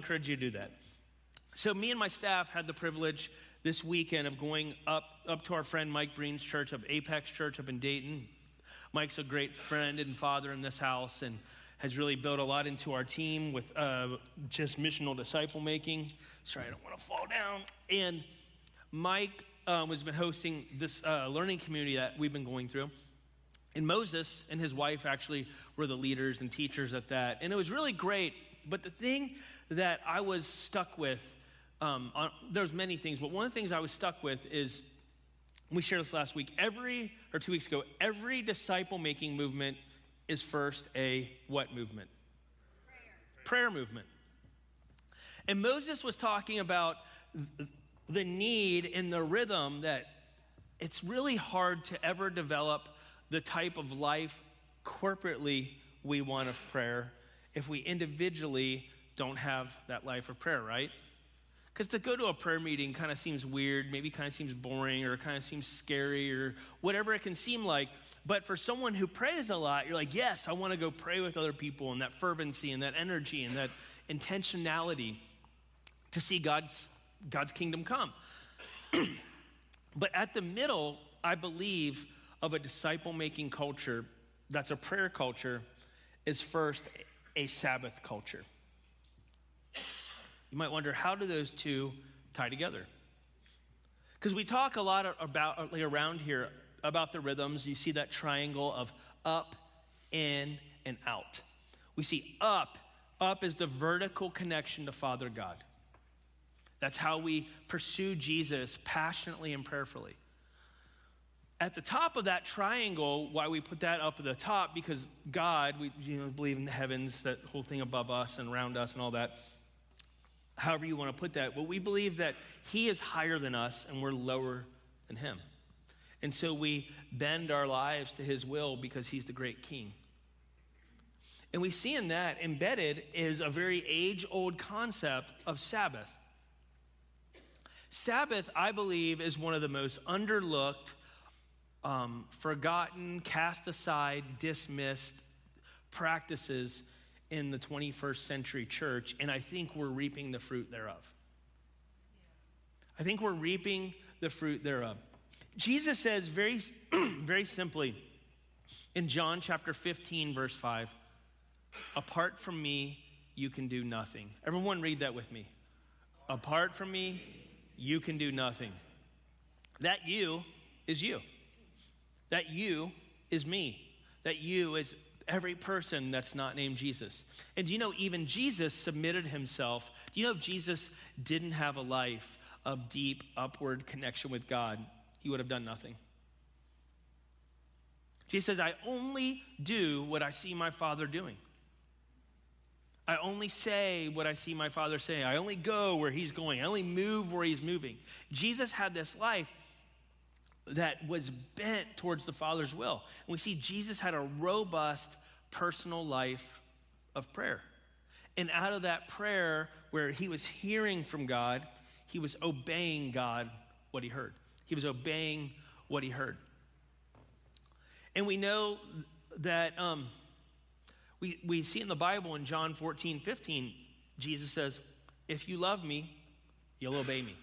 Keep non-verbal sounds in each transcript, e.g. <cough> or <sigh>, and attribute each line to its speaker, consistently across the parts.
Speaker 1: encourage you to do that. So, me and my staff had the privilege this weekend of going up, up to our friend Mike Breen's church of Apex Church up in Dayton. Mike's a great friend and father in this house and has really built a lot into our team with uh, just missional disciple making. Sorry, I don't want to fall down. And Mike um, has been hosting this uh, learning community that we've been going through. And Moses and his wife actually were the leaders and teachers at that. And it was really great. But the thing that I was stuck with, um, on, there's many things, but one of the things I was stuck with is we shared this last week. Every, or two weeks ago, every disciple making movement is first a what movement? Prayer. Prayer movement. And Moses was talking about the need in the rhythm that it's really hard to ever develop the type of life corporately we want of prayer if we individually don't have that life of prayer, right? Because to go to a prayer meeting kind of seems weird, maybe kind of seems boring, or kind of seems scary, or whatever it can seem like. But for someone who prays a lot, you're like, yes, I want to go pray with other people, and that fervency, and that energy, and that intentionality to see God's, God's kingdom come. <clears throat> but at the middle, I believe, of a disciple making culture that's a prayer culture is first a Sabbath culture. You might wonder how do those two tie together? Because we talk a lot about uh, like around here about the rhythms. You see that triangle of up, in, and out. We see up. Up is the vertical connection to Father God. That's how we pursue Jesus passionately and prayerfully. At the top of that triangle, why we put that up at the top, because God, we you know, believe in the heavens, that whole thing above us and around us and all that however you want to put that, but we believe that He is higher than us and we're lower than Him. And so we bend our lives to His will because He's the great King. And we see in that embedded is a very age old concept of Sabbath. Sabbath, I believe, is one of the most underlooked, um, forgotten, cast aside, dismissed practices in the 21st century church, and I think we're reaping the fruit thereof. I think we're reaping the fruit thereof. Jesus says very, <clears throat> very simply in John chapter 15, verse 5 Apart from me, you can do nothing. Everyone read that with me. Apart from me, you can do nothing. That you is you. That you is me. That you is every person that's not named Jesus. And do you know, even Jesus submitted himself? Do you know if Jesus didn't have a life of deep upward connection with God, he would have done nothing? Jesus says, I only do what I see my Father doing. I only say what I see my Father saying. I only go where He's going. I only move where He's moving. Jesus had this life that was bent towards the Father's will. And we see Jesus had a robust personal life of prayer. And out of that prayer, where he was hearing from God, he was obeying God what he heard. He was obeying what he heard. And we know that um, we, we see in the Bible in John 14, 15, Jesus says, If you love me, you'll obey me.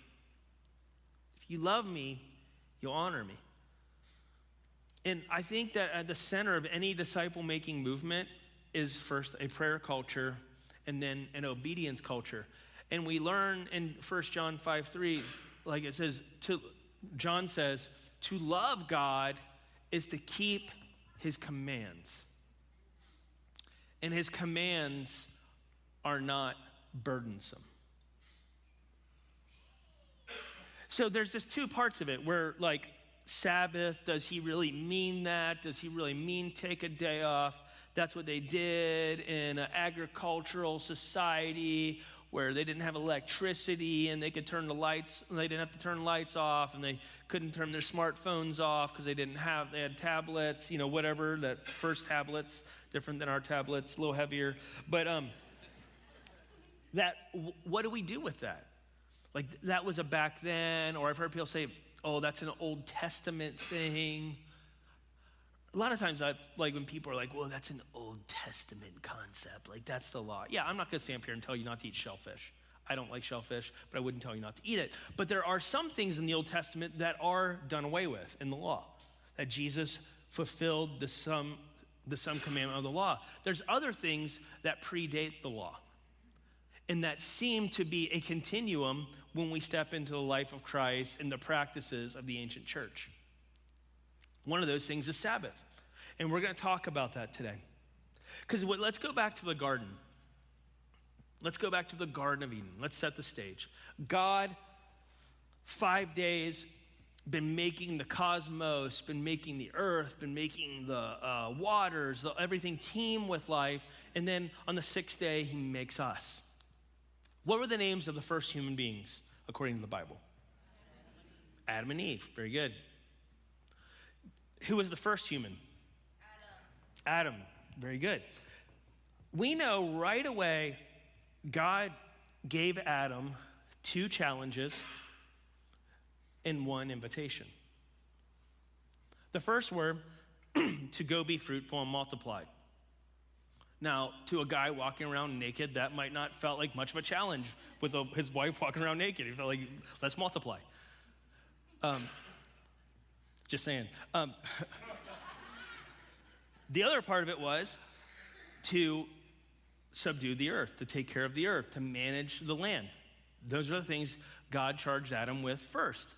Speaker 1: If you love me, you'll honor me. And I think that at the center of any disciple making movement is first a prayer culture and then an obedience culture. And we learn in 1 John 5 3, like it says, to, John says, to love God is to keep his commands. And his commands are not burdensome. So there's this two parts of it where, like, Sabbath. Does he really mean that? Does he really mean take a day off? That's what they did in an agricultural society where they didn't have electricity and they could turn the lights, they didn't have to turn lights off and they couldn't turn their smartphones off because they didn't have, they had tablets, you know, whatever, that first tablets, different than our tablets, a little heavier. But um, that, what do we do with that? Like that was a back then, or I've heard people say, oh, that's an Old Testament thing. a lot of times, I, like when people are like, well, that's an Old Testament concept. Like, that's the law. Yeah, I'm not going to stand up here and tell you not to eat shellfish. I don't like shellfish, but I wouldn't tell you not to eat it. But there are some things in the Old Testament that are done away with in the law, that Jesus fulfilled the sum, the sum commandment of the law. There's other things that predate the law and that seem to be a continuum when we step into the life of Christ and the practices of the ancient church. One of those things is Sabbath. And we're going to talk about that today. Because let's go back to the garden. Let's go back to the Garden of Eden. Let's set the stage. God, five days, been making the cosmos, been making the earth, been making the uh, waters, the, everything teem with life. And then on the sixth day, he makes us. What were the names of the first human beings according to the Bible? Adam and Eve. Very good. Who was the first human? Adam. Adam. Very good. We know right away God gave Adam two challenges and one invitation. The first were <clears throat> to go be fruitful and multiply. Now, to a guy walking around naked, that might not felt like much of a challenge with a, his wife <laughs> walking around naked. He felt like, let's multiply. Um, just saying. Um, <laughs> the other part of it was to subdue the earth, to take care of the earth, to manage the land. Those are the things God charged Adam with first.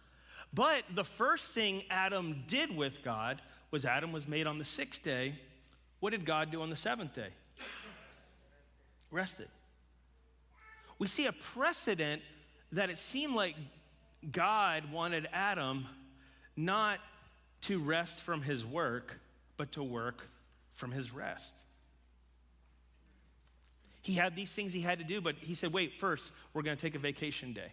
Speaker 1: But the first thing Adam did with God was Adam was made on the sixth day. What did God do on the seventh day? Rested. We see a precedent that it seemed like God wanted Adam not to rest from his work, but to work from his rest. He had these things he had to do, but he said, wait, first, we're going to take a vacation day.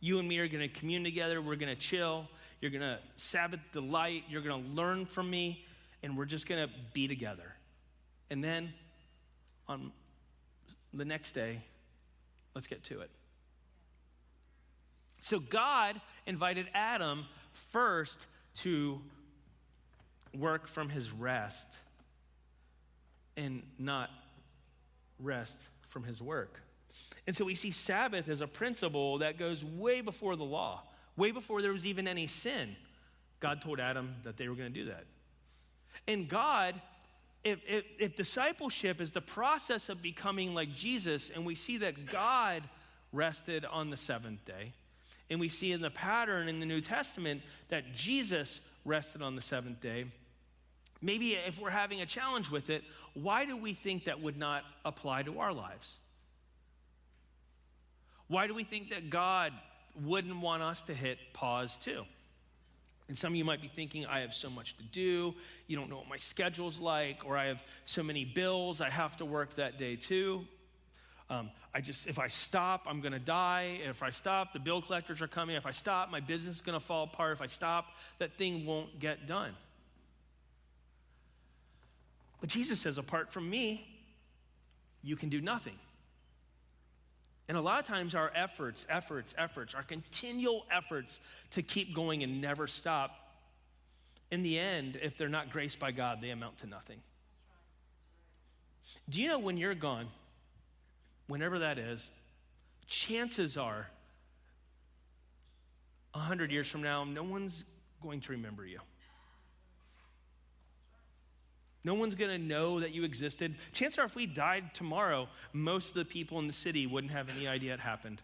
Speaker 1: You and me are going to commune together. We're going to chill. You're going to Sabbath delight. You're going to learn from me, and we're just going to be together. And then on the next day, let's get to it. So God invited Adam first to work from his rest and not rest from his work. And so we see Sabbath as a principle that goes way before the law, way before there was even any sin. God told Adam that they were going to do that. And God, if, if, if, discipleship is the process of becoming like Jesus, and we see that God rested on the seventh day, and we see in the pattern in the New Testament that Jesus rested on the seventh day, maybe if we're having a challenge with it, why do we think that would not apply to our lives? Why do we think that God wouldn't want us to hit pause too? And some of you might be thinking, I have so much to do. You don't know what my schedule's like, or I have so many bills, I have to work that day too. Um, I just, if I stop, I'm gonna die. If I stop, the bill collectors are coming. If I stop, my business is gonna fall apart. If I stop, that thing won't get done. But Jesus says, apart from me, you can do nothing. And a lot of times, our efforts, efforts, efforts, our continual efforts to keep going and never stop, in the end, if they're not graced by God, they amount to nothing. Do you know when you're gone, whenever that is, chances are, a hundred years from now, no one's going to remember you. No one's to know that you existed. Chances are, if we died tomorrow, most of the people in the city wouldn't have any idea it happened.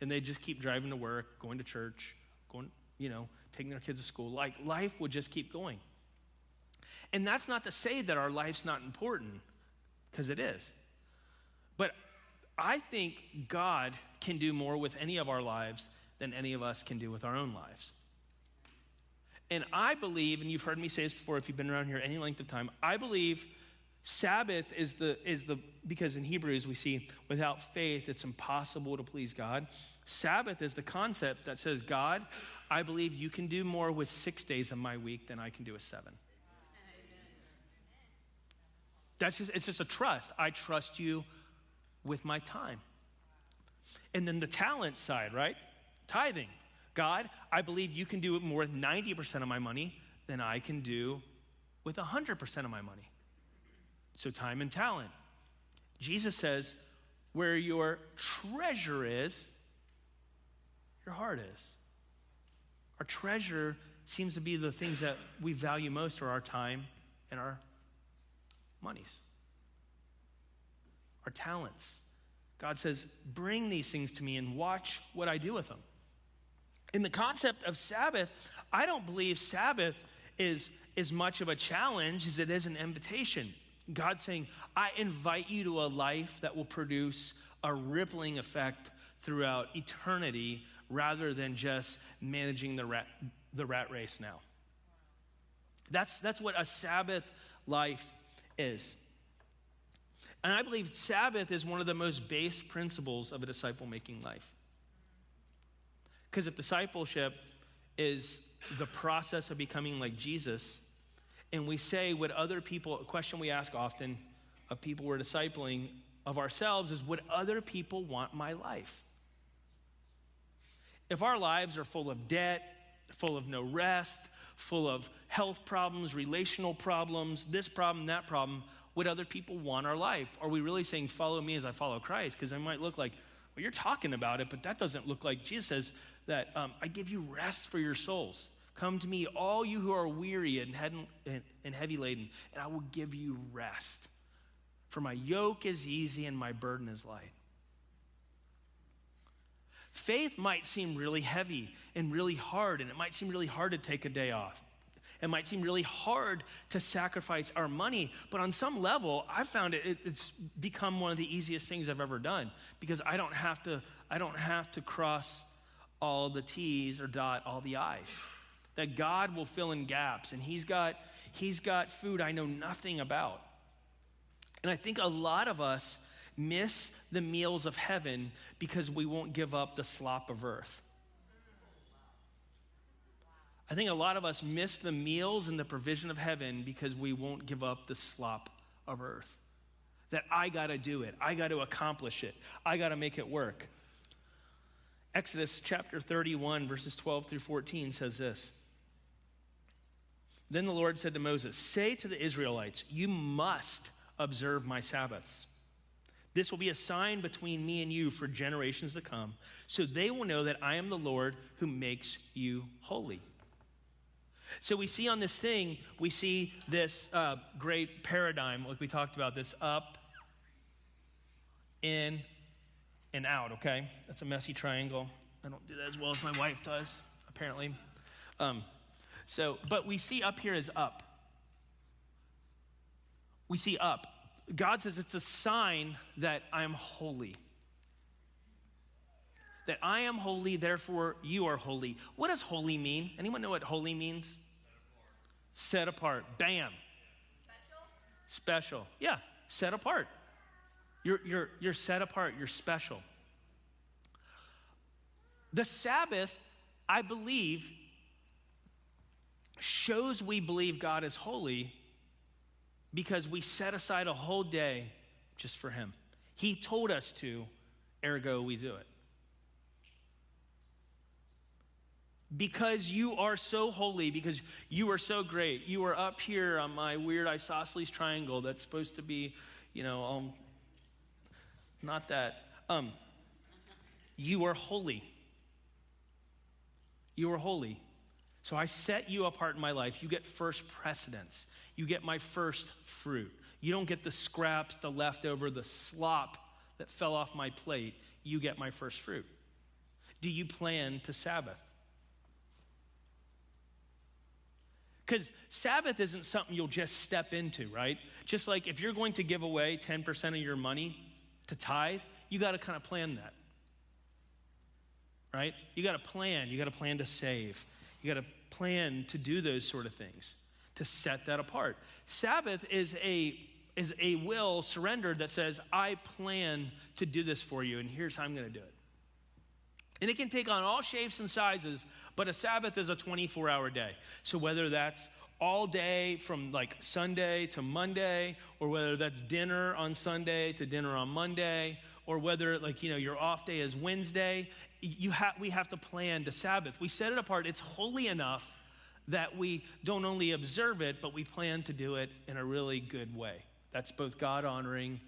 Speaker 1: And they'd just keep driving to work, going to church, going, you know, taking their kids to school. Like life would just keep going. And that's not to say that our life's not important, because it is. But I think God can do more with any of our lives than any of us can do with our own lives. And I believe, and you've heard me say this before if you've been around here any length of time, I believe Sabbath is the, is the, because in Hebrews we see without faith it's impossible to please God. Sabbath is the concept that says, God, I believe you can do more with six days of my week than I can do with seven. That's just, it's just a trust. I trust you with my time. And then the talent side, right? Tithing. God, I believe you can do more than 90% of my money than I can do with 100% of my money. So, time and talent. Jesus says, where your treasure is, your heart is. Our treasure seems to be the things that we value most are our time and our monies, our talents. God says, Bring these things to me and watch what I do with them. In the concept of Sabbath, I don't believe Sabbath is as much of a challenge as it is an invitation. God saying, I invite you to a life that will produce a rippling effect throughout eternity rather than just managing the rat, the rat race now. That's, that's what a Sabbath life is. And I believe Sabbath is one of the most base principles of a disciple making life. Because if discipleship is the process of becoming like Jesus, and we say what other people, a question we ask often of people we're discipling of ourselves is, would other people want my life? If our lives are full of debt, full of no rest, full of health problems, relational problems, this problem, that problem, would other people want our life? Are we really saying, follow me as I follow Christ? Because it might look like, well, you're talking about it, but that doesn't look like Jesus says that um, I give you rest for your souls. Come to me, all you who are weary and, and heavy laden, and I will give you rest. For my yoke is easy and my burden is light. Faith might seem really heavy and really hard, and it might seem really hard to take a day off. It might seem really hard to sacrifice our money, but on some level, I've found it, it, it's become one of the easiest things I've ever done because I don't have to, I don't have to cross all the T's or dot all the I's. That God will fill in gaps, and He's got, He's got food I know nothing about. And I think a lot of us miss the meals of heaven because we won't give up the slop of earth. I think a lot of us miss the meals and the provision of heaven because we won't give up the slop of earth. That I got to do it, I got to accomplish it, I got to make it work. Exodus chapter 31, verses 12 through 14 says this. Then the Lord said to Moses, Say to the Israelites, You must observe my Sabbaths this will be a sign between me and you for generations to come, so they will know that I am the Lord who makes you holy. So we see on this thing, we see this uh, great paradigm, like we talked about, this up, in, and out, okay? That's a messy triangle. I don't do that as well as my wife does, apparently. Um, so, but we see up here is up. We see up. God says it's a sign that I am holy. That I am holy, therefore you are holy. What does holy mean? Anyone know what holy means? Set apart. Bam. Special? Special. Yeah, set apart. You're, you're, you're set apart, you're special. The Sabbath, I believe, shows we believe God is holy because we set aside a whole day just for Him. He told us to, ergo, we do it. Because you are so holy, because you are so great. You are up here on my weird isosceles triangle that's supposed to be, you know, um, not that. Um, you are holy. You are holy. So I set you apart in my life. You get first precedence you get my first fruit. You don't get the scraps, the leftover, the slop that fell off my plate. You get my first fruit. Do you plan to Sabbath? Because Sabbath isn't something you'll just step into, right? Just like if you're going to give away 10% of your money to tithe, you got to kind of plan that, right? You got to plan. You got to plan to save. You got to plan to do those sort of things to set that apart. Sabbath is a is a will surrendered that says, I plan to do this for you, and here's how I'm going to do it. And it can take on all shapes and sizes, but a Sabbath is a 24 hour day. So whether that's all day from like Sunday to Monday, or whether that's dinner on Sunday to dinner on Monday, or whether like you know your off day is Wednesday, you ha- we have to plan the Sabbath. We set it apart. It's holy enough that we don't only observe it, but we plan to do it in a really good way. That's both God honoring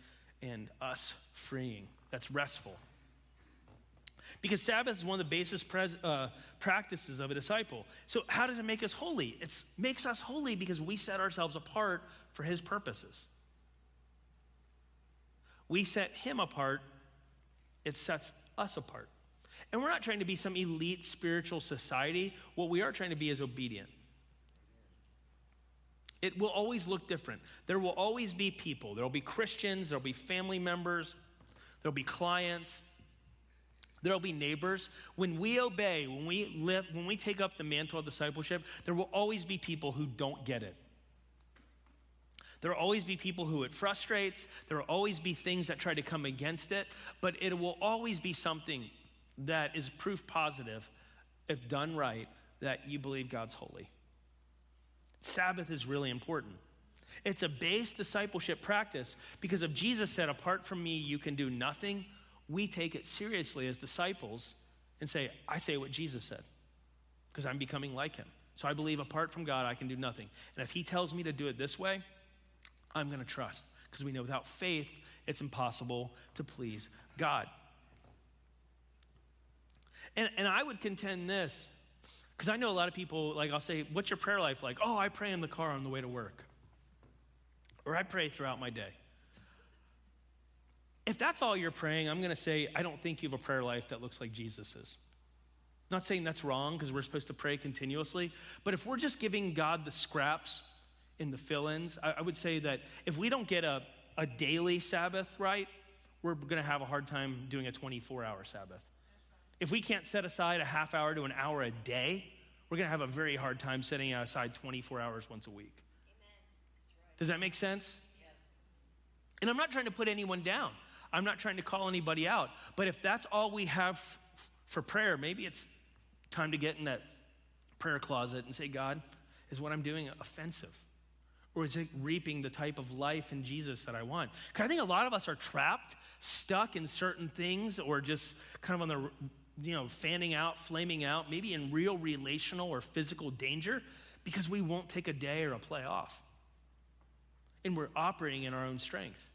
Speaker 1: and us freeing. That's restful. Because Sabbath is one of the basis pres- uh, practices of a disciple. So, how does it make us holy? It makes us holy because we set ourselves apart for His purposes. We set Him apart, it sets us apart. And we're not trying to be some elite spiritual society. What we are trying to be is obedient. It will always look different. There will always be people. There will be Christians, there will be family members, there will be clients, there will be neighbors. When we obey, when we live, when we take up the mantle of discipleship, there will always be people who don't get it. There will always be people who it frustrates. There will always be things that try to come against it, but it will always be something that is proof positive, if done right, that you believe God's holy. Sabbath is really important. It's a base discipleship practice because if Jesus said, Apart from me, you can do nothing, we take it seriously as disciples and say, I say what Jesus said because I'm becoming like him. So I believe apart from God, I can do nothing. And if he tells me to do it this way, I'm going to trust because we know without faith, it's impossible to please God. And, and I would contend this because I know a lot of people, like, I'll say, What's your prayer life like? Oh, I pray in the car on the way to work, or I pray throughout my day. If that's all you're praying, I'm going to say, I don't think you have a prayer life that looks like Jesus's. Not saying that's wrong because we're supposed to pray continuously, but if we're just giving God the scraps in the fill ins, I, I, would say that if we don't get a, a daily Sabbath right, we're going to have a hard time doing a 24 hour Sabbath. If we can't set aside a half hour to an hour a day, we're going to have a very hard time setting aside 24 hours once a week. Right. Does that make sense? Yes. And I'm not trying to put anyone down. I'm not trying to call anybody out. But if that's all we have f- for prayer, maybe it's time to get in that prayer closet and say, God, is what I'm doing offensive? Or is it reaping the type of life in Jesus that I want? Because I think a lot of us are trapped, stuck in certain things, or just kind of on the, you know, fanning out, flaming out, maybe in real relational or physical danger because we won't take a day or a play off. And we're operating in our own strength.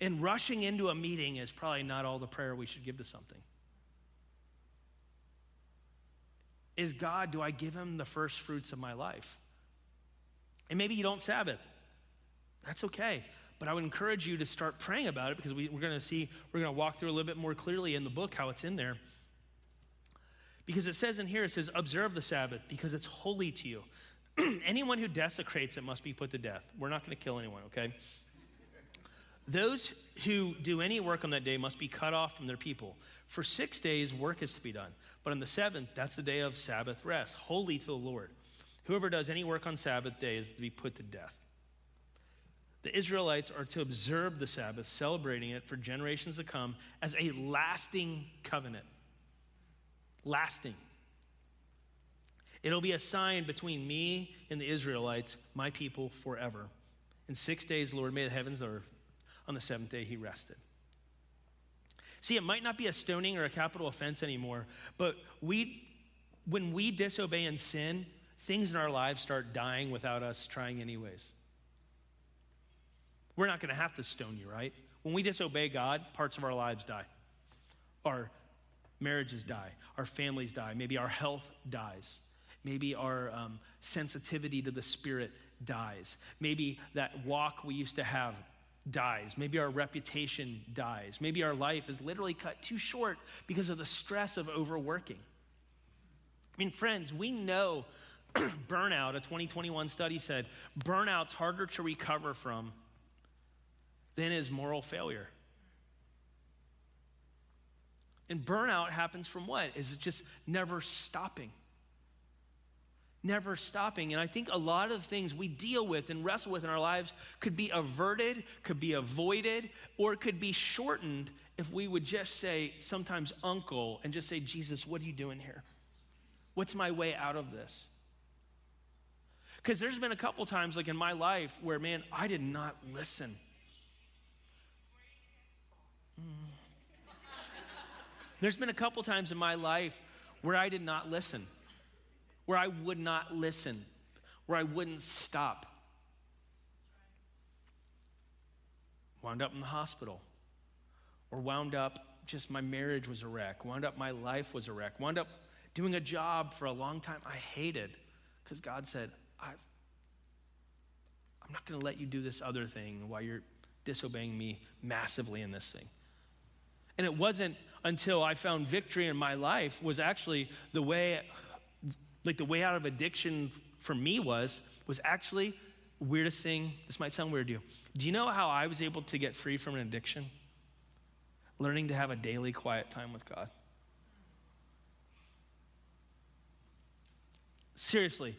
Speaker 1: And rushing into a meeting is probably not all the prayer we should give to something. Is God, do I give him the first fruits of my life? And maybe you don't Sabbath. That's okay. But I would encourage you to start praying about it because we, are going to see, we're going to walk through a little bit more clearly in the book how it's in there. Because it says in here, it says, observe the Sabbath because it's holy to you. <clears throat> anyone who desecrates it must be put to death. We're not going to kill anyone, okay? Those who do any work on that day must be cut off from their people. For six days, work is to be done. But on the seventh, that's the day of Sabbath rest, holy to the Lord. Whoever does any work on Sabbath day is to be put to death. The Israelites are to observe the Sabbath, celebrating it for generations to come as a lasting covenant. Lasting. It'll be a sign between me and the Israelites, my people, forever. In six days, Lord may the heavens and earth on the seventh day, he rested. See, it might not be a stoning or a capital offense anymore, but we, when we disobey and sin, things in our lives start dying without us trying, anyways. We're not going to have to stone you, right? When we disobey God, parts of our lives die. Our marriages die. Our families die. Maybe our health dies. Maybe our um, sensitivity to the Spirit dies. Maybe that walk we used to have dies. Maybe our reputation dies. Maybe our life is literally cut too short because of the stress of overworking. I mean, friends, we know <clears throat> burnout, a 2021 study said, burnout's harder to recover from than is moral failure. And burnout happens from what? Is it just never stopping? Never stopping. And I think a lot of things we deal with and wrestle with in our lives could be averted, could be avoided, or could be shortened if we would just say, sometimes uncle, and just say, Jesus, what are you doing here? What's my way out of this? Because there's been a couple times, like in my life, where, man, I did not listen. Mm. There's been a couple times in my life where I did not listen. Where I would not listen, where I wouldn't stop. Wound up in the hospital, or wound up just my marriage was a wreck, wound up my life was a wreck, wound up doing a job for a long time I hated because God said, i am not going to let you do this other thing while you're disobeying me massively in this thing. And it wasn't until I found victory in my life was actually the way, like the way out of addiction for me was, was actually weirdest thing. This might sound weird to you. Do you know how I was able to get free from an addiction? Learning to have a daily quiet time with God. Seriously,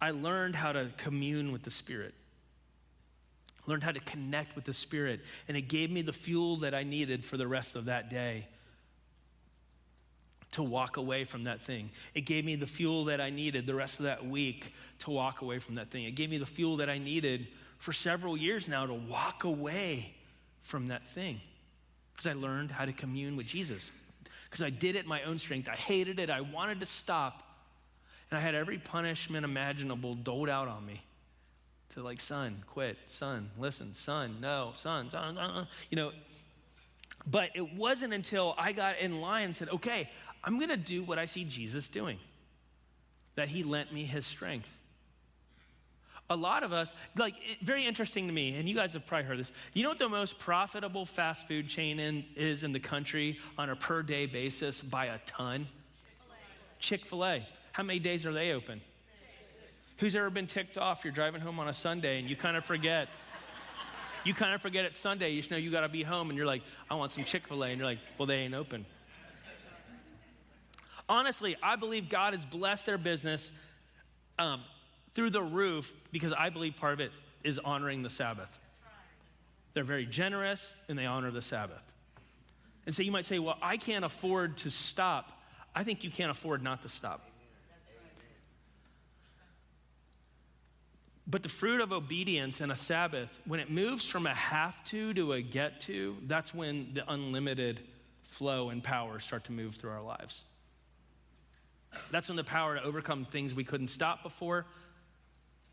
Speaker 1: I learned how to commune with the Spirit learned how to connect with the Spirit, and it gave me the fuel that I needed for the rest of that day to walk away from that thing. It gave me the fuel that I needed the rest of that week to walk away from that thing. It gave me the fuel that I needed for several years now to walk away from that thing because I learned how to commune with Jesus. Because I did it my own strength. I hated it. I wanted to stop. And I had every punishment imaginable doled out on me to like, son, quit, son, listen, son, no, son, son, uh, you know. But it wasn't until I got in line and said, okay, I'm going to do what I see Jesus doing, that he lent me his strength. A lot of us, like, very interesting to me, and you guys have probably heard this. You know what the most profitable fast food chain in, is in the country on a per day basis by a ton? Chick fil A. How many days are they open? Who's ever been ticked off? You're driving home on a Sunday and you kind of forget. You kind of forget it's Sunday. You just know you got to be home and you're like, I want some Chick fil A. And you're like, well, they ain't open. Honestly, I believe God has blessed their business um, through the roof because I believe part of it is honoring the Sabbath. They're very generous and they honor the Sabbath. And so you might say, well, I can't afford to stop. I think you can't afford not to stop. But the fruit of obedience and a Sabbath, when it moves from a have to to a get to, that's when the unlimited flow and power start to move through our lives. That's when the power to overcome things we couldn't stop before.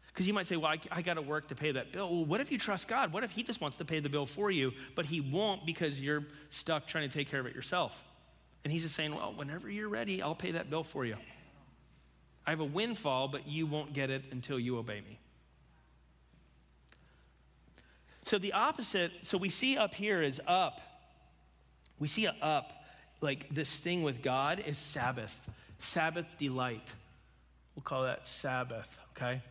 Speaker 1: Because you might say, well, I, I got to work to pay that bill. Well, what if you trust God? What if He just wants to pay the bill for you, but He won't because you're stuck trying to take care of it yourself? And He's just saying, well, whenever you're ready, I'll pay that bill for you. I have a windfall, but you won't get it until you obey me. So the opposite, so we see up here is up. We see up, like this thing with God is Sabbath, Sabbath delight. We'll call that Sabbath, okay?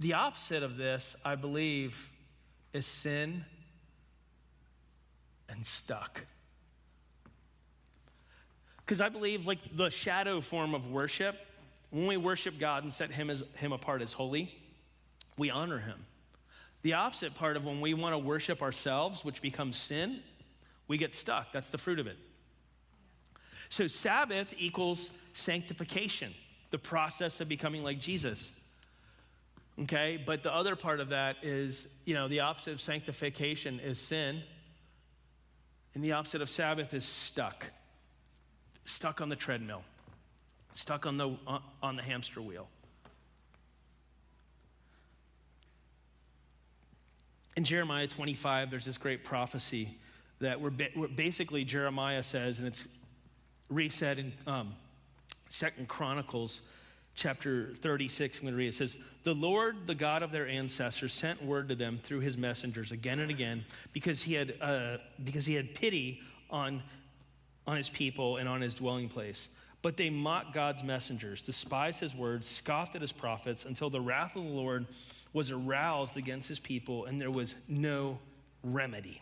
Speaker 1: The opposite of this, I believe, is sin and stuck. Because I believe, like the shadow form of worship, when we worship God and set him, as, him apart as holy, we honor him. The opposite part of when we want to worship ourselves, which becomes sin, we get stuck. That's the fruit of it. So, Sabbath equals sanctification, the process of becoming like Jesus. Okay, but the other part of that is, you know, the opposite of sanctification is sin, and the opposite of Sabbath is stuck. Stuck on the treadmill, stuck on the, on the hamster wheel. in Jeremiah 25, there's this great prophecy that we're, basically Jeremiah says, and it's reset in um, Second Chronicles chapter 36. I'm going to read. It says, The Lord, the God of their ancestors, sent word to them through his messengers again and again because he had, uh, because he had pity on, on his people and on his dwelling place. But they mocked God's messengers, despised his words, scoffed at his prophets until the wrath of the Lord was aroused against his people, and there was no remedy.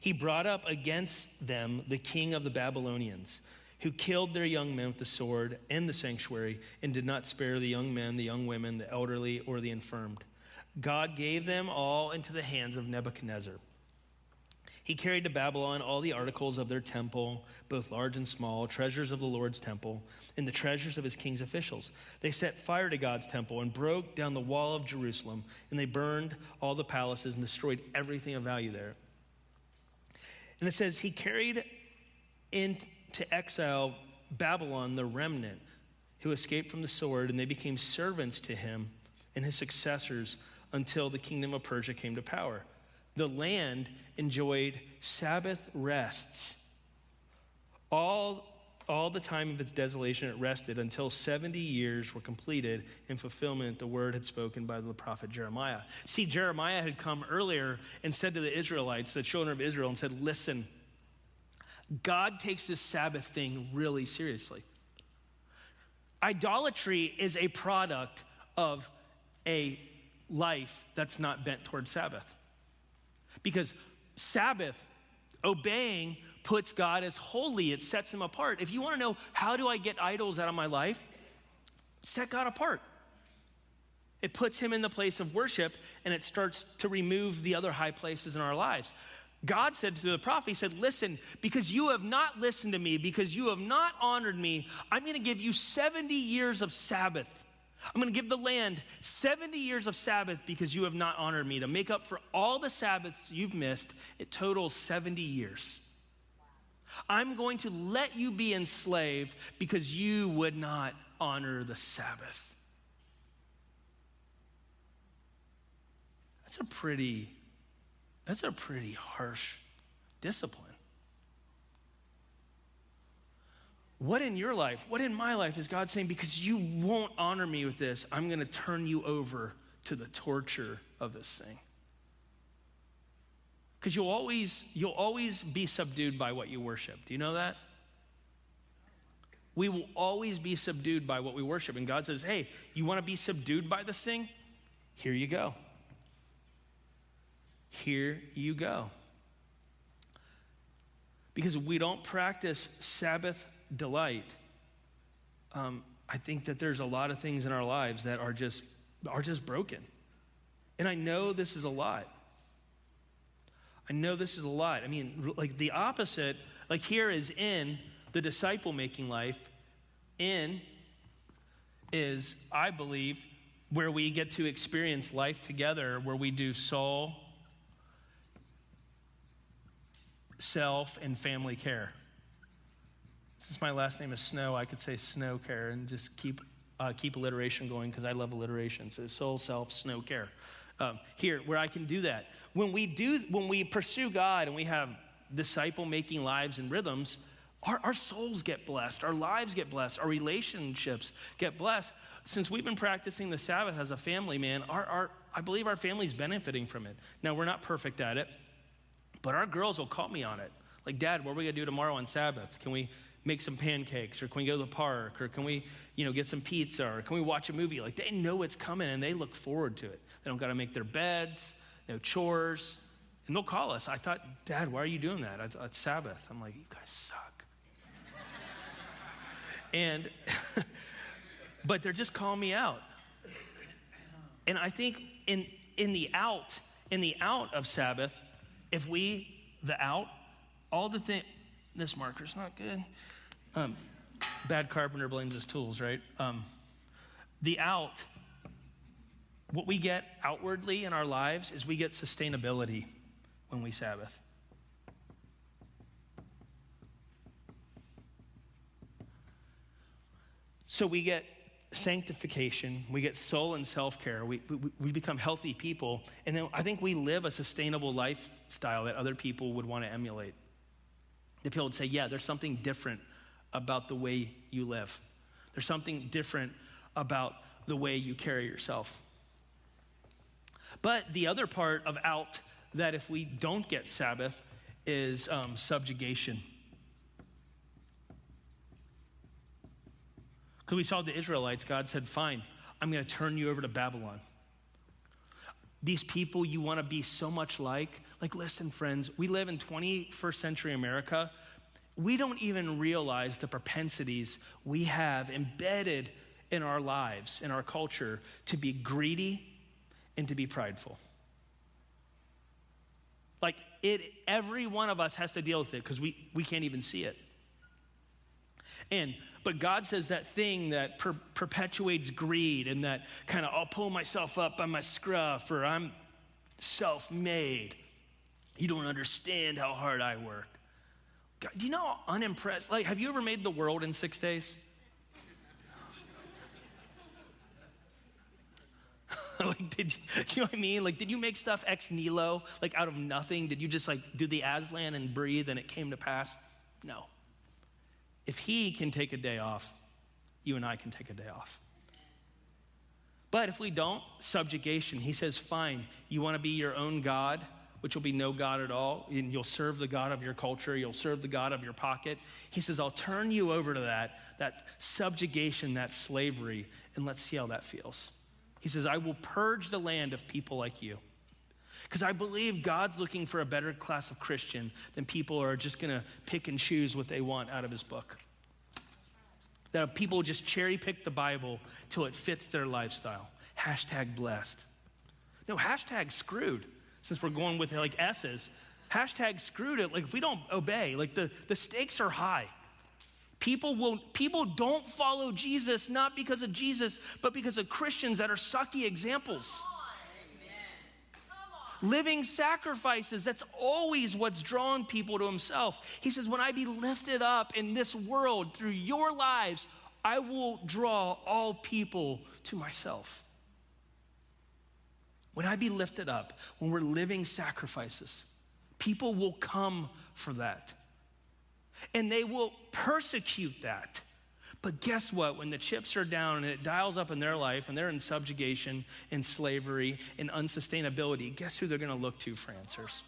Speaker 1: He brought up against them the king of the Babylonians, who killed their young men with the sword in the sanctuary and did not spare the young men, the young women, the elderly, or the infirmed. God gave them all into the hands of Nebuchadnezzar he carried to Babylon all the articles of their temple, both large and small, treasures of the Lord's temple, and the treasures of his king's officials. They set fire to God's temple and broke down the wall of Jerusalem, and they burned all the palaces and destroyed everything of value there. And it says, He carried into exile Babylon the remnant who escaped from the sword, and they became servants to him and his successors until the kingdom of Persia came to power. The land enjoyed Sabbath rests. All, all the time of its desolation, it rested until 70 years were completed in fulfillment the word had spoken by the prophet Jeremiah. See, Jeremiah had come earlier and said to the Israelites, the children of Israel, and said, Listen, God takes this Sabbath thing really seriously. Idolatry is a product of a life that's not bent toward Sabbath. Because Sabbath, obeying, puts God as holy, it sets him apart. If you want to know how do I get idols out of my life, set God apart. It puts him in the place of worship and it starts to remove the other high places in our lives. God said to the prophet, He said, Listen, because you have not listened to me, because you have not honored me, I'm going to give you 70 years of Sabbath. I'm going to give the land 70 years of Sabbath because you have not honored me. To make up for all the Sabbaths you've missed, it totals 70 years. I'm going to let you be enslaved because you would not honor the Sabbath. That's a pretty that's a pretty harsh discipline. What in your life, what in my life is God saying, because you won't honor me with this, I'm going to turn you over to the torture of this thing? Because you'll always, you'll always be subdued by what you worship. Do you know that? We will always be subdued by what we worship. And God says, hey, you want to be subdued by this thing? Here you go. Here you go. Because we don't practice Sabbath delight, um, I think that there's a lot of things in our lives that are just are just broken. And I know this is a lot. I know this is a lot. I mean, like the opposite, like here is in the disciple making life, in is, I believe, where we get to experience life together, where we do soul, self, and family care. Since my last name is Snow, I could say Snow Care and just keep, uh, keep alliteration going because I love alliteration. So soul, self, snow care. Um, here, where I can do that. When we do, when we pursue God and we have disciple making lives and rhythms, our, our souls get blessed, our lives get blessed, our relationships get blessed. Since we've been practicing the Sabbath as a family, man, our, our, I believe our family's benefiting from it. Now, we're not perfect at it, but our girls will call me on it. Like, Dad, what are we gonna do tomorrow on Sabbath? Can we make some pancakes or can we go to the park or can we you know get some pizza or can we watch a movie like they know it's coming and they look forward to it they don't got to make their beds no chores. And they'll call us. I thought dad why are you doing that? It's sabbath. I'm like you guys suck. And <laughs> but they're just calling me out. And i think in in the out in the out of sabbath if we the out all the thing this marker's not good. Um, bad carpenter blames his tools, right? Um, the out, what we get outwardly in our lives is we get sustainability when we Sabbath. So we get sanctification, we get soul and self care, we, we, we, become healthy people, and then I think we live a sustainable lifestyle that other people would want to emulate. That people would say, yeah, there's something different about the way you live. There's something different about the way you carry yourself. But the other part of out that if we don't get Sabbath is um, subjugation. Because we saw the Israelites, God said, Fine, I'm going to turn you over to Babylon. These people you want to be so much like, like, listen, friends, we live in 21st century America we don't even realize the propensities we have embedded in our lives, in our culture, to be greedy and to be prideful. Like it, every one of us has to deal with it because we, we can't even see it. And but God says that thing that per- perpetuates greed and that kind of I'll pull myself up by my scruff or I'm self-made. You don't understand how hard I work. God, do you know how unimpressed? Like, have you ever made the world in six days? <laughs> like, did you, you know what I mean? Like, did you make stuff ex nihilo, like out of nothing? Did you just like do the Aslan and breathe and it came to pass? No. If he can take a day off, you and I can take a day off. But if we don't, subjugation. He says, fine, you want to be your own God, which will be no God at all, and you'll serve the God of your culture, you'll serve the God of your pocket. He says, I'll turn you over to that, that subjugation, that slavery, and let's see how that feels. He says, I will purge the land of people like you. Because I believe God's looking for a better class of Christian than people who are just going to pick and choose what they want out of his book. That people just cherry pick the Bible till it fits their lifestyle. Hashtag blessed. No, hashtag screwed, since we're going with like S's. Hashtag screwed it. Like if we don't obey, like the, the stakes are high. People will people don't follow Jesus not because of Jesus, but because of Christians that are sucky examples. Living sacrifices, that's always what's drawn people to himself. He says, When I be lifted up in this world through your lives, I will draw all people to myself. When I be lifted up, when we're living sacrifices, people will come for that and they will persecute that. But guess what? When the chips are down and it dials up in their life and they're in subjugation and slavery and unsustainability, guess who they're going to look to for answers?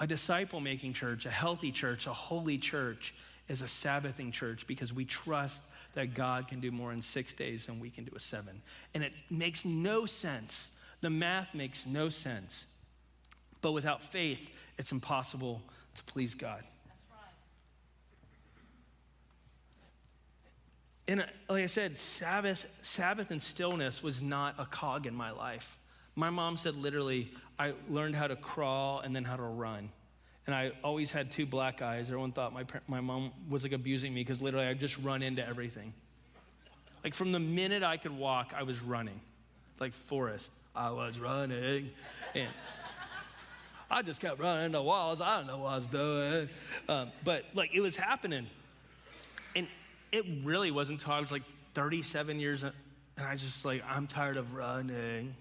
Speaker 1: A disciple making church, a healthy church, a holy church is a Sabbathing church because we trust that God can do more in six days than we can do in seven. And it makes no sense. The math makes no sense but without faith, it's impossible to please God. And like I said, Sabbath, Sabbath and stillness was not a cog in my life. My mom said literally, I learned how to crawl and then how to run. And I always had two black eyes. Everyone thought my, my mom was like abusing me because literally I'd just run into everything. Like from the minute I could walk, I was running. Like Forrest, I was running. And I just kept running the walls. I don't know what I was doing. Um, but like it was happening. And it really wasn't until I was like 37 years and I was just like, I'm tired of running.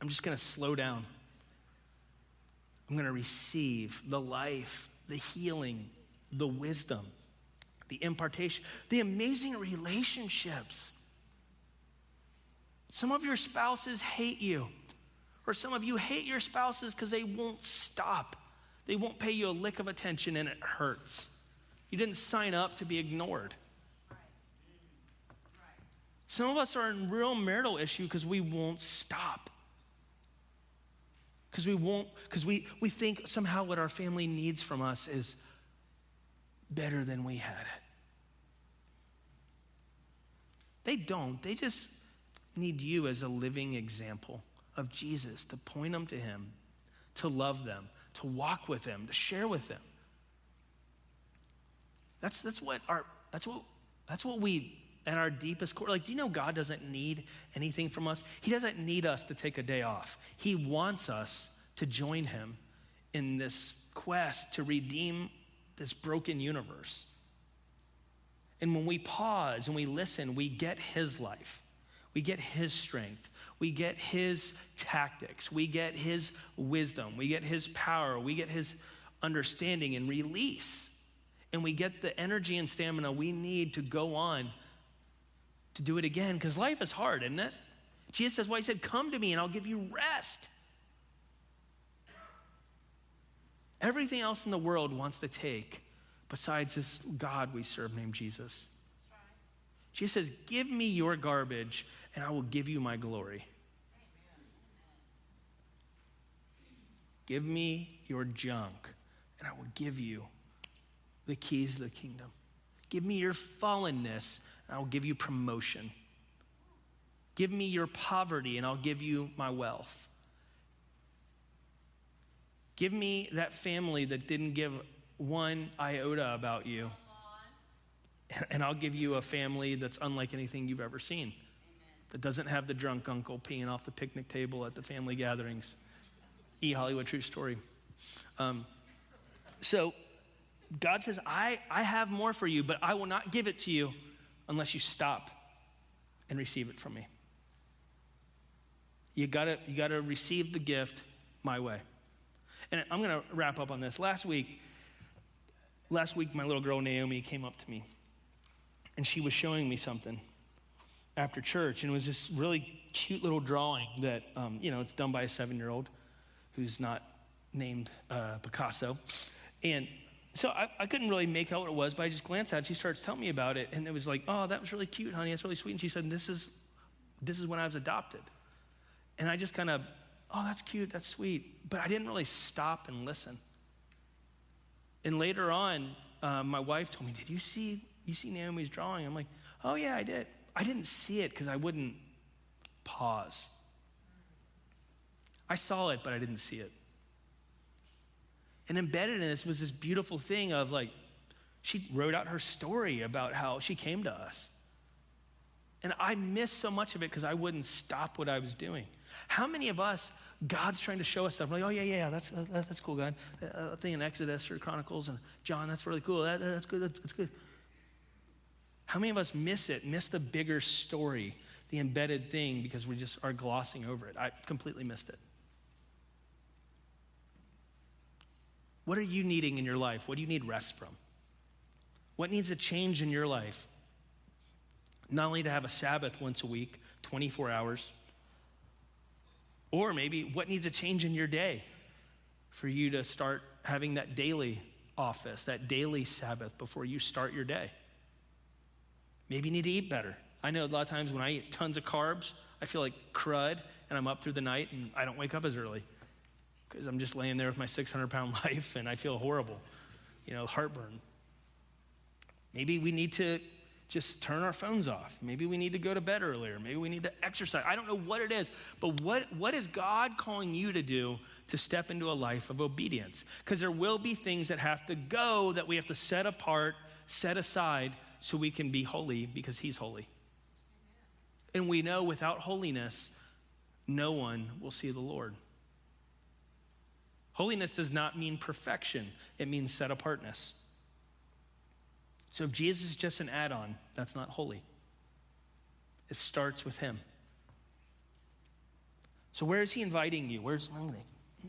Speaker 1: I'm just going to slow down. I'm going to receive the life, the healing, the wisdom, the impartation, the amazing relationships. Some of your spouses hate you. Or some of you hate your spouses because they won't stop. They won't pay you a lick of attention and it hurts. You didn't sign up to be ignored. Some of us are in real marital issue because we won't stop. Because we won't, because we, we think somehow what our family needs from us is better than we had it. They don't. They just need you as a living example of Jesus, to point them to Him, to love them, to walk with them, to share with them. That's, that's what our, that's what, that's what we, at our deepest core, like, do you know God doesn't need anything from us? He doesn't need us to take a day off. He wants us to join Him in this quest to redeem this broken universe. And when we pause and we listen, we get His life, we get His strength, we get his tactics, we get his wisdom, we get his power, we get his understanding and release. And we get the energy and stamina we need to go on to do it again because life is hard, isn't it? Jesus says, Well, he said, Come to me and I'll give you rest. Everything else in the world wants to take besides this God we serve named Jesus. Jesus says, Give me your garbage and I will give you my glory. Give me your junk, and I will give you the keys to the kingdom. Give me your fallenness, and I will give you promotion. Give me your poverty, and I'll give you my wealth. Give me that family that didn't give one iota about you, and I'll give you a family that's unlike anything you've ever seen. That doesn't have the drunk uncle peeing off the picnic table at the family gatherings E Hollywood true story. Um, so God says, I, I have more for you, but I will not give it to you unless you stop and receive it from me. You gotta, you gotta receive the gift my way. And I'm gonna wrap up on this. Last week, last week, my little girl Naomi came up to me and she was showing me something after church. And it was this really cute little drawing that, um, you know, it's done by a seven year old who's not named uh, Picasso. And so I, I, couldn't really make out what it was, but I just glanced at it. She starts telling me about it. And it was like, oh, that was really cute, honey. That's really sweet. And she said, this is, this is when I was adopted. And I just kind of, oh, that's cute, that's sweet. But I didn't really stop and listen. And later on, uh, my wife told me, did you see, you see Naomi's drawing? I'm like, oh, yeah, I did. I didn't see it because I wouldn't pause. I saw it, but I didn't see it. And embedded in this was this beautiful thing of like, she wrote out her story about how she came to us. And I missed so much of it because I wouldn't stop what I was doing. How many of us, God's trying to show us stuff? Like, oh, yeah, yeah, that's, uh, that's cool, God. That uh, thing in Exodus or Chronicles and John, that's really cool. That, that's good, that's good. How many of us miss it, miss the bigger story, the embedded thing, because we just are glossing over it? I completely missed it. What are you needing in your life? What do you need rest from? What needs a change in your life? Not only to have a Sabbath once a week, 24 hours, or maybe what needs a change in your day for you to start having that daily office, that daily Sabbath before you start your day. Maybe you need to eat better. I know a lot of times when I eat tons of carbs, I feel like crud and I'm up through the night and I don't wake up as early because I'm just laying there with my 600 pound <laughs> life and I feel horrible, you know, heartburn. Maybe we need to just turn our phones off. Maybe we need to go to bed earlier. Maybe we need to exercise. I don't know what it is, but what, what is God calling you to do to step into a life of obedience? Because there will be things that have to go that we have to set apart, set aside, so we can be holy because He's holy. And we know without holiness, no one will see the Lord. Holiness does not mean perfection, it means set apartness. So if Jesus is just an add on, that's not holy. It starts with Him. So where is He inviting you? Where's, I'm going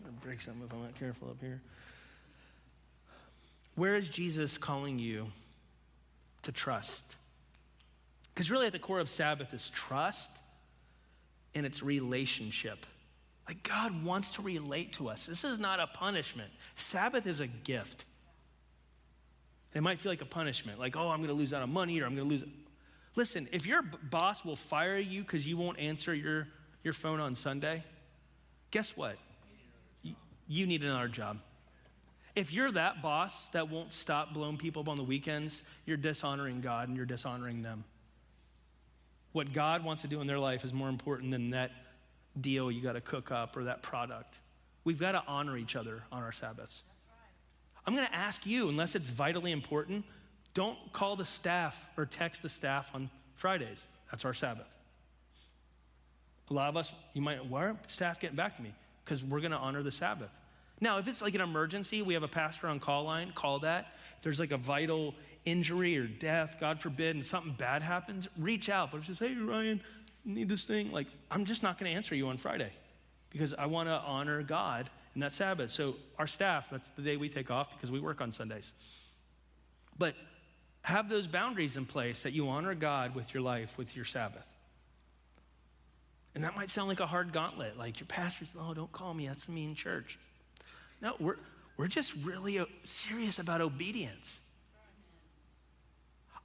Speaker 1: to break something if I'm not careful up here. Where is Jesus calling you to trust? Because really, at the core of Sabbath is trust and it's relationship. Like God wants to relate to us. This is not a punishment. Sabbath is a gift. It might feel like a punishment, like, oh, I'm going to lose out on money or I'm going to lose. Listen, if your boss will fire you because you won't answer your, your phone on Sunday, guess what? You, you need another job. If you're that boss that won't stop blowing people up on the weekends, you're dishonoring God and you're dishonoring them. What God wants to do in their life is more important than that deal you got to cook up or that product. We've got to honor each other on our Sabbaths. I'm going to ask you, unless it's vitally important, don't call the staff or text the staff on Fridays. That's our Sabbath. A lot of us, you might, why aren't staff getting back to me? Because we're going to honor the Sabbath. Now, if it's like an emergency, we have a pastor on call line, call that. If there's like a vital injury or death, God forbid, and something bad happens, reach out. But if it's just, hey, Ryan, need this thing? Like, I'm just not going to answer you on Friday because I want to honor God in that Sabbath. So, our staff, that's the day we take off because we work on Sundays. But have those boundaries in place that you honor God with your life, with your Sabbath. And that might sound like a hard gauntlet, like your pastor's, oh, don't call me, that's a mean church. No, we're, we're just really uh, serious about obedience.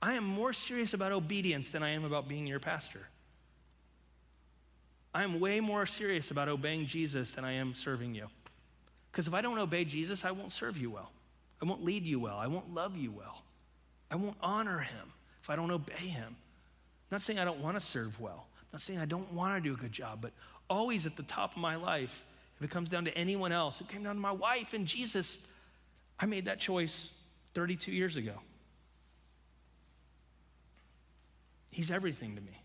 Speaker 1: I am more serious about obedience than I am about being your pastor. I'm way more serious about obeying Jesus than I am serving you. Because if I don't obey Jesus, I won't serve you well. I won't lead you well. I won't love you well. I won't honor him if I don't obey him. I'm not saying I don't want to serve well. I'm not saying I don't want to do a good job, but always at the top of my life, if it comes down to anyone else, it came down to my wife and Jesus. I made that choice 32 years ago. He's everything to me.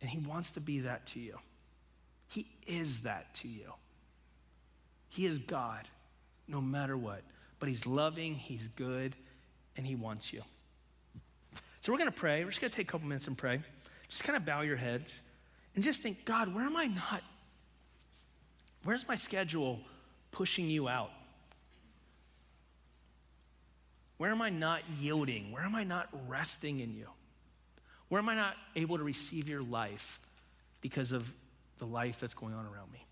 Speaker 1: And He wants to be that to you. He is that to you. He is God, no matter what. But He's loving, He's good, and He wants you. So we're going to pray. We're just going to take a couple minutes and pray. Just kind of bow your heads and just think, God, where am I not? Where's my schedule pushing you out? Where am I not yielding? Where am I not resting in you? Where am I not able to receive your life because of the life that's going on around me?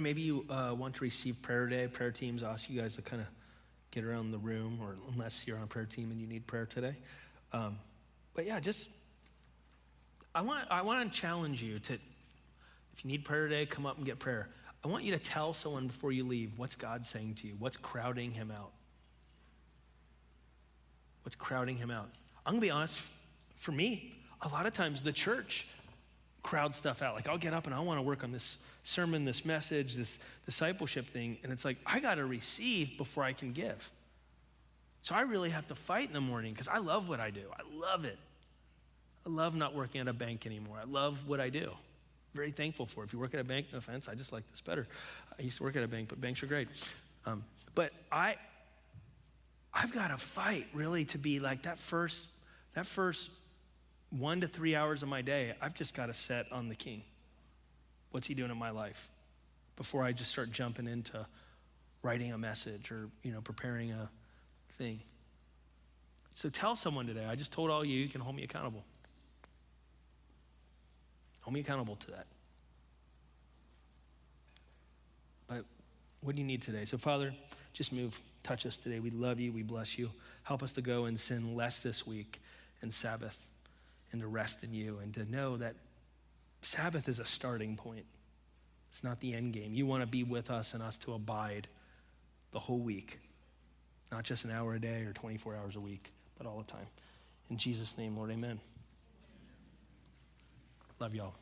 Speaker 1: Maybe you uh, want to receive prayer today. Prayer teams ask you guys to kind of get around the room, or unless you're on a prayer team and you need prayer today. Um, but yeah, just I want I want to challenge you to, if you need prayer today, come up and get prayer. I want you to tell someone before you leave what's God saying to you, what's crowding him out. What's crowding him out? I'm gonna be honest. For me, a lot of times the church crowd stuff out. Like I'll get up and I want to work on this sermon, this message, this discipleship thing. And it's like, I got to receive before I can give. So I really have to fight in the morning because I love what I do. I love it. I love not working at a bank anymore. I love what I do. Very thankful for. It. If you work at a bank, no offense, I just like this better. I used to work at a bank, but banks are great. Um, but I, I've got to fight really to be like that first, that first one to three hours of my day, I've just got to set on the king. What's he doing in my life? Before I just start jumping into writing a message or, you know, preparing a thing. So tell someone today, I just told all you, you can hold me accountable. Hold me accountable to that. But what do you need today? So, Father, just move, touch us today. We love you, we bless you. Help us to go and sin less this week and Sabbath and to rest in you and to know that Sabbath is a starting point. It's not the end game. You want to be with us and us to abide the whole week, not just an hour a day or 24 hours a week, but all the time. In Jesus' name, Lord, amen. Love y'all.